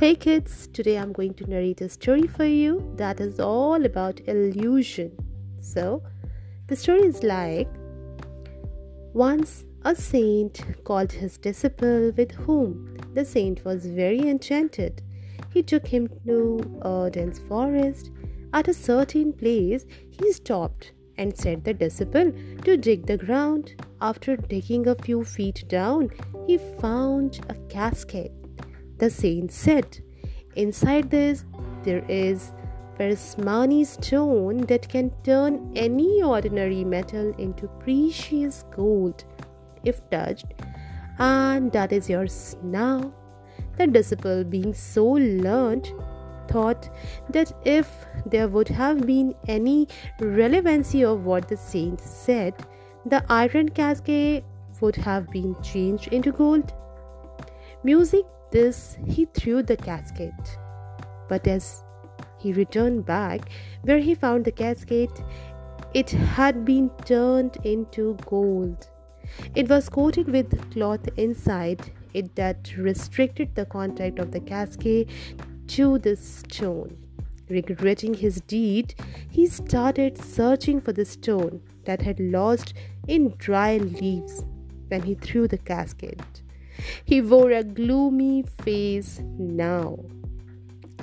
Hey kids, today I'm going to narrate a story for you that is all about illusion. So, the story is like once a saint called his disciple with whom the saint was very enchanted. He took him to a dense forest. At a certain place, he stopped and set the disciple to dig the ground. After digging a few feet down, he found a cascade the saint said, Inside this, there is Parsmani stone that can turn any ordinary metal into precious gold if touched, and that is yours now. The disciple, being so learned, thought that if there would have been any relevancy of what the saint said, the iron casket would have been changed into gold. Music this, he threw the casket. But as he returned back, where he found the casket, it had been turned into gold. It was coated with cloth inside it that restricted the contact of the casket to the stone. Regretting his deed, he started searching for the stone that had lodged in dry leaves when he threw the casket. He wore a gloomy face now.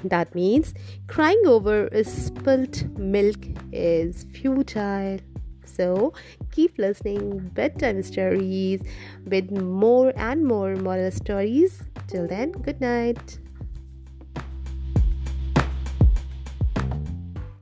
That means crying over spilt milk is futile. So keep listening bedtime stories with more and more moral stories. Till then, good night.